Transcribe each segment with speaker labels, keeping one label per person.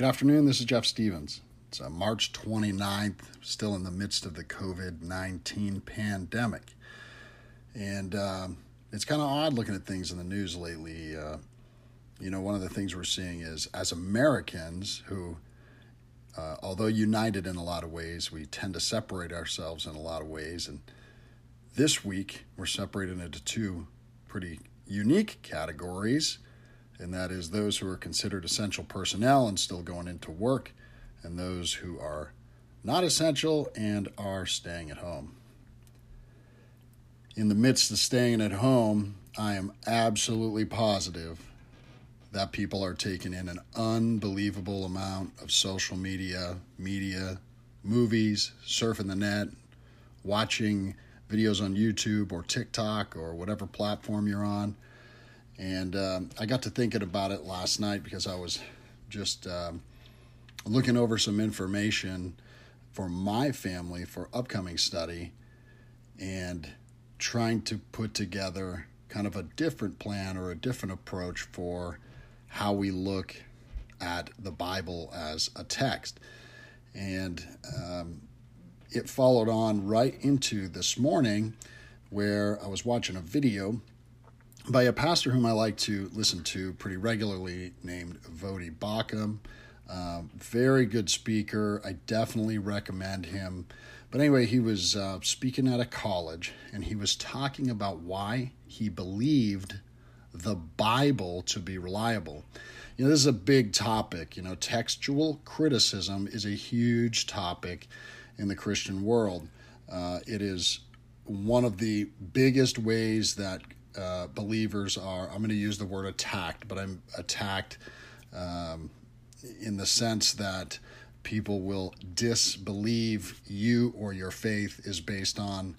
Speaker 1: Good afternoon. This is Jeff Stevens. It's uh, March 29th, still in the midst of the COVID 19 pandemic. And um, it's kind of odd looking at things in the news lately. Uh, you know, one of the things we're seeing is as Americans who, uh, although united in a lot of ways, we tend to separate ourselves in a lot of ways. And this week, we're separated into two pretty unique categories and that is those who are considered essential personnel and still going into work, and those who are not essential and are staying at home. In the midst of staying at home, I am absolutely positive that people are taking in an unbelievable amount of social media, media, movies, surfing the net, watching videos on YouTube or TikTok or whatever platform you're on and um, I got to thinking about it last night because I was just um, looking over some information for my family for upcoming study and trying to put together kind of a different plan or a different approach for how we look at the Bible as a text. And um, it followed on right into this morning where I was watching a video by a pastor whom I like to listen to pretty regularly named Voddie Baucham. Um, very good speaker. I definitely recommend him. But anyway, he was uh, speaking at a college and he was talking about why he believed the Bible to be reliable. You know, this is a big topic. You know, textual criticism is a huge topic in the Christian world. Uh, it is one of the biggest ways that uh, believers are, I'm going to use the word attacked, but I'm attacked um, in the sense that people will disbelieve you or your faith is based on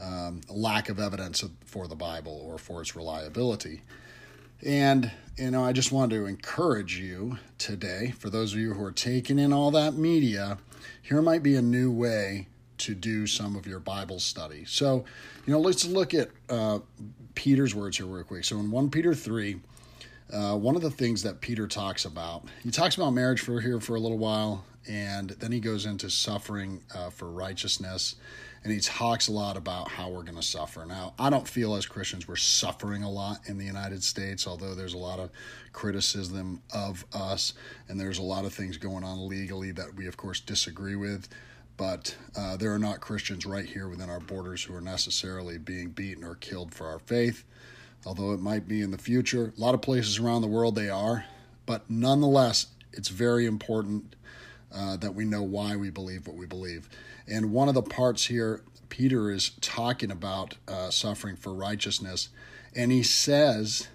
Speaker 1: um, lack of evidence for the Bible or for its reliability. And, you know, I just wanted to encourage you today, for those of you who are taking in all that media, here might be a new way to do some of your Bible study. So, you know, let's look at uh, Peter's words here real quick. So in 1 Peter 3, uh, one of the things that Peter talks about, he talks about marriage for here for a little while, and then he goes into suffering uh, for righteousness, and he talks a lot about how we're going to suffer. Now, I don't feel as Christians we're suffering a lot in the United States, although there's a lot of criticism of us, and there's a lot of things going on legally that we, of course, disagree with but uh, there are not Christians right here within our borders who are necessarily being beaten or killed for our faith, although it might be in the future. A lot of places around the world they are, but nonetheless, it's very important uh, that we know why we believe what we believe. And one of the parts here, Peter is talking about uh, suffering for righteousness, and he says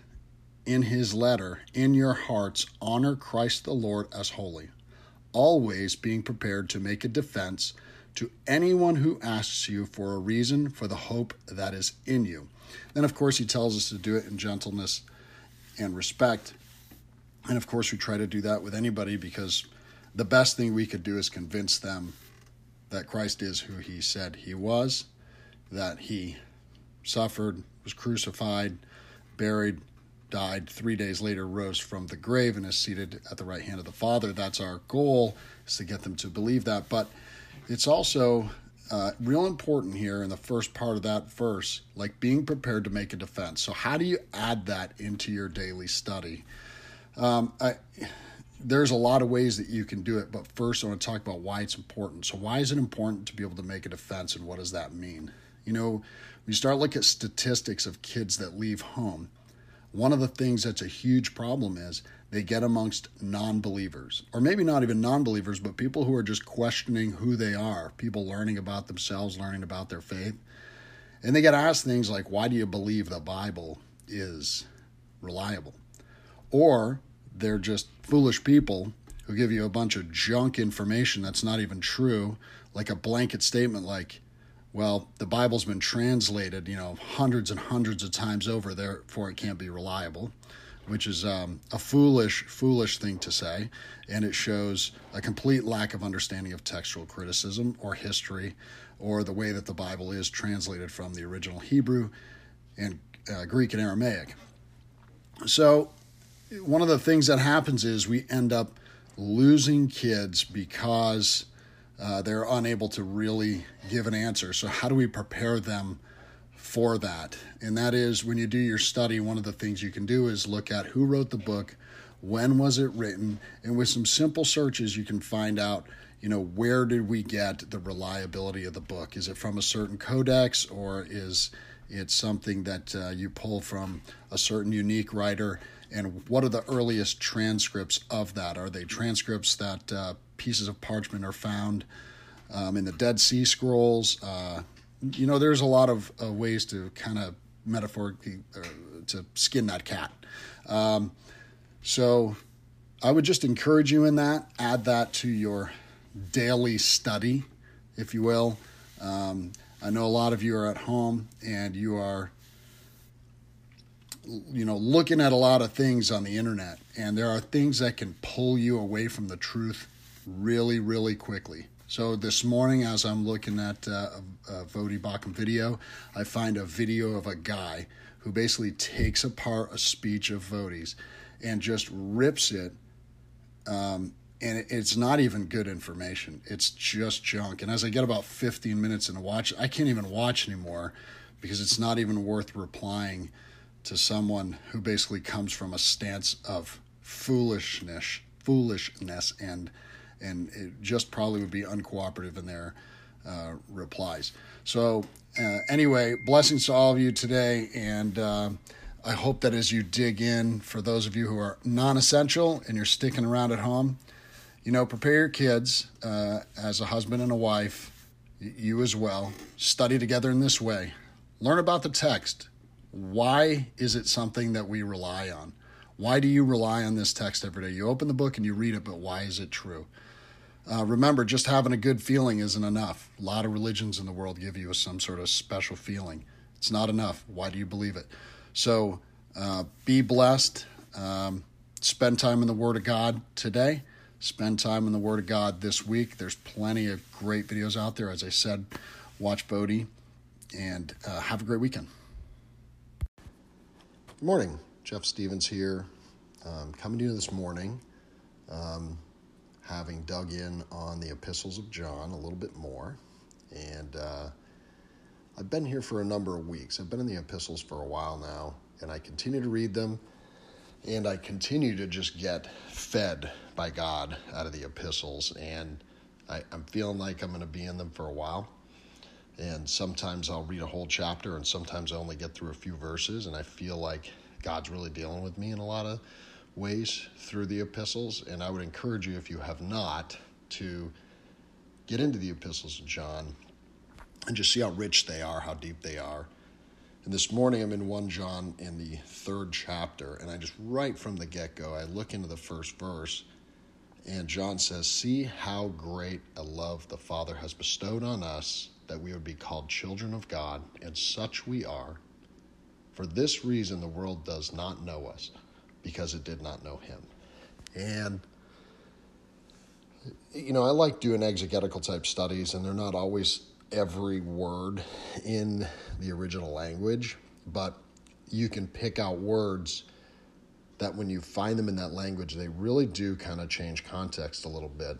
Speaker 1: in his letter, In your hearts, honor Christ the Lord as holy always being prepared to make a defense to anyone who asks you for a reason for the hope that is in you. Then, of course, he tells us to do it in gentleness and respect. And of course, we try to do that with anybody because the best thing we could do is convince them that Christ is who he said he was, that he suffered, was crucified, buried, died three days later, rose from the grave, and is seated at the right hand of the Father. That's our goal, is to get them to believe that. But it's also uh, real important here in the first part of that verse, like being prepared to make a defense. So, how do you add that into your daily study? Um, I, there's a lot of ways that you can do it, but first I want to talk about why it's important. So, why is it important to be able to make a defense, and what does that mean? You know, when you start looking at statistics of kids that leave home, one of the things that's a huge problem is they get amongst non believers, or maybe not even non believers, but people who are just questioning who they are, people learning about themselves, learning about their faith. And they get asked things like, Why do you believe the Bible is reliable? Or they're just foolish people who give you a bunch of junk information that's not even true, like a blanket statement like, well, the Bible's been translated, you know, hundreds and hundreds of times over, therefore it can't be reliable, which is um, a foolish, foolish thing to say. And it shows a complete lack of understanding of textual criticism or history or the way that the Bible is translated from the original Hebrew and uh, Greek and Aramaic. So, one of the things that happens is we end up losing kids because uh, they're unable to really give an answer. So, how do we prepare them for that? And that is when you do your study, one of the things you can do is look at who wrote the book, when was it written, and with some simple searches, you can find out. You know, where did we get the reliability of the book? Is it from a certain codex or is it something that uh, you pull from a certain unique writer? And what are the earliest transcripts of that? Are they transcripts that uh, pieces of parchment are found um, in the Dead Sea Scrolls. Uh, you know, there's a lot of uh, ways to kind of metaphorically uh, to skin that cat. Um, so I would just encourage you in that. Add that to your daily study, if you will. Um, I know a lot of you are at home and you are you know looking at a lot of things on the internet and there are things that can pull you away from the truth really, really quickly. So this morning, as I'm looking at uh, a, Voddie Baucham video, I find a video of a guy who basically takes apart a speech of Voddie's and just rips it. Um, and it's not even good information. It's just junk. And as I get about 15 minutes into watch, I can't even watch anymore because it's not even worth replying to someone who basically comes from a stance of foolishness, foolishness, and and it just probably would be uncooperative in their uh, replies. So, uh, anyway, blessings to all of you today, and uh, I hope that as you dig in, for those of you who are non essential and you're sticking around at home, you know, prepare your kids uh, as a husband and a wife, you as well. Study together in this way. Learn about the text. Why is it something that we rely on? Why do you rely on this text every day? You open the book and you read it, but why is it true? Uh, remember, just having a good feeling isn't enough. A lot of religions in the world give you some sort of special feeling. It's not enough. Why do you believe it? So uh, be blessed. Um, spend time in the Word of God today. Spend time in the Word of God this week. There's plenty of great videos out there. As I said, watch Voddie and uh, have a great weekend. Good morning. Jeff Stevens here. Um, coming to you this morning. Um, having dug in on the epistles of John a little bit more. And uh, I've been here for a number of weeks. I've been in the epistles for a while now, and I continue to read them. And I continue to just get fed by God out of the epistles. And I, I'm feeling like I'm going to be in them for a while. And sometimes I'll read a whole chapter, and sometimes I only get through a few verses, and I feel like God's really dealing with me in a lot of ways through the epistles, and I would encourage you, if you have not, to get into the epistles of John and just see how rich they are, how deep they are. And this morning I'm in 1 John in the third chapter, and I just right from the get go, I look into the first verse, and John says, See how great a love the Father has bestowed on us that we would be called children of God, and such we are. For this reason, the world does not know us because it did not know him. And, you know, I like doing exegetical type studies, and they're not always every word in the original language, but you can pick out words that when you find them in that language, they really do kind of change context a little bit.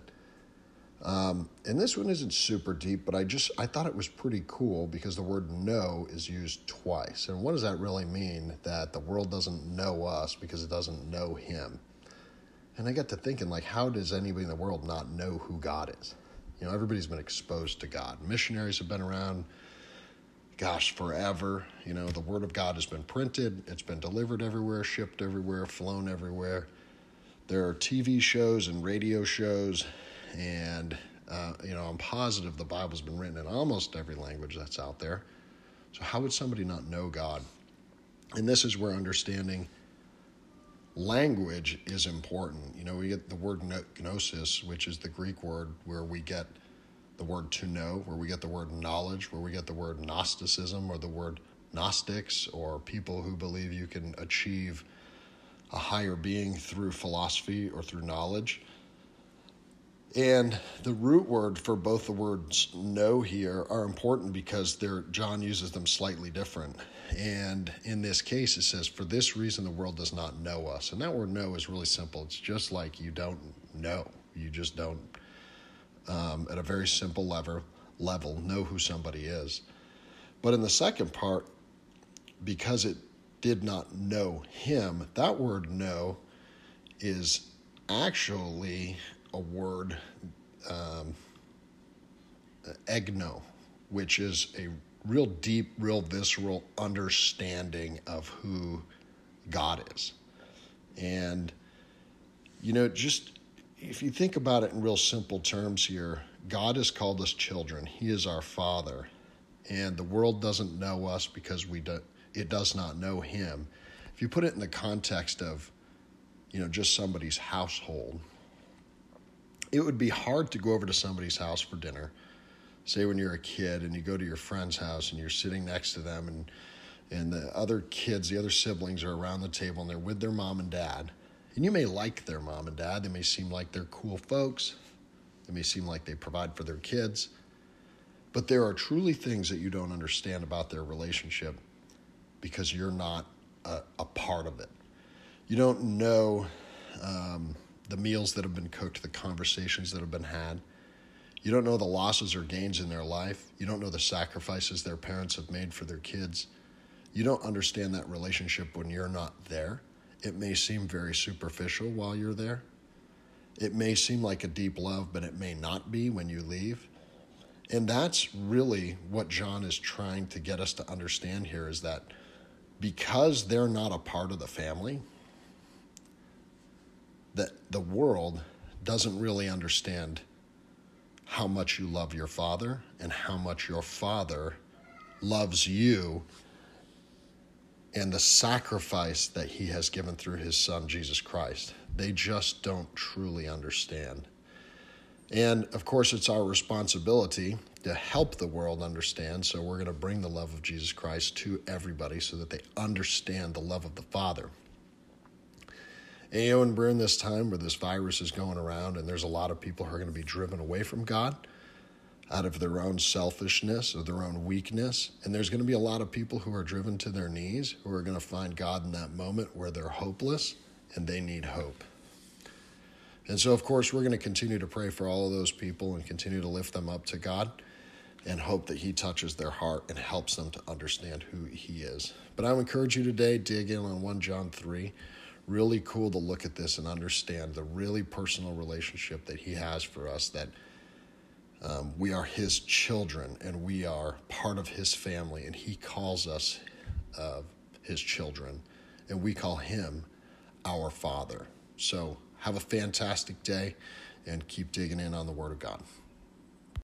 Speaker 1: Um, and this one isn't super deep, but I just I thought it was pretty cool because the word know is used twice. And what does that really mean? That the world doesn't know us because it doesn't know him. And I got to thinking, like, how does anybody in the world not know who God is? You know, everybody's been exposed to God. Missionaries have been around, gosh, forever. You know, the Word of God has been printed, it's been delivered everywhere, shipped everywhere, flown everywhere. There are TV shows and radio shows and uh, you know I'm positive the Bible's been written in almost every language that's out there. So how would somebody not know God? And this is where understanding language is important. You know, we get the word gnosis, which is the Greek word where we get the word to know, where we get the word knowledge, where we get the word Gnosticism or the word Gnostics or people who believe you can achieve a higher being through philosophy or through knowledge And the root word for both the words know here are important because they're, John uses them slightly different. And in this case, it says, For this reason, the world does not know us. And that word know is really simple. It's just like you don't know. You just don't, um, at a very simple level, know who somebody is. But in the second part, because it did not know him, that word know is actually a word, um, egno, which is a real deep, real visceral understanding of who God is. And, you know, just if you think about it in real simple terms here, God has called us children. He is our Father. And the world doesn't know us because we do, it does not know Him. If you put it in the context of, you know, just somebody's household, it would be hard to go over to somebody's house for dinner. Say when you're a kid and you go to your friend's house and you're sitting next to them and and the other kids, the other siblings are around the table and they're with their mom and dad. And you may like their mom and dad. They may seem like they're cool folks. They may seem like they provide for their kids. But there are truly things that you don't understand about their relationship because you're not a, a part of it. You don't know um, the meals that have been cooked, the conversations that have been had. You don't know the losses or gains in their life. You don't know the sacrifices their parents have made for their kids. You don't understand that relationship when you're not there. It may seem very superficial while you're there. It may seem like a deep love, but it may not be when you leave. And that's really what John is trying to get us to understand here is that because they're not a part of the family, that the world doesn't really understand how much you love your father and how much your father loves you and the sacrifice that he has given through his son Jesus Christ. They just don't truly understand. And of course, it's our responsibility to help the world understand. So we're going to bring the love of Jesus Christ to everybody so that they understand the love of the Father. And you know, and we're in this time where this virus is going around, and there's a lot of people who are going to be driven away from God out of their own selfishness or their own weakness. And there's going to be a lot of people who are driven to their knees who are going to find God in that moment where they're hopeless and they need hope. And so, of course, we're going to continue to pray for all of those people and continue to lift them up to God and hope that He touches their heart and helps them to understand who He is. But I would encourage you today, dig in on 1 John 3. Really cool to look at this and understand the really personal relationship that He has for us, that um, we are His children and we are part of His family, and He calls us uh, His children, and we call Him our Father. So, have a fantastic day and keep digging in on the Word of God.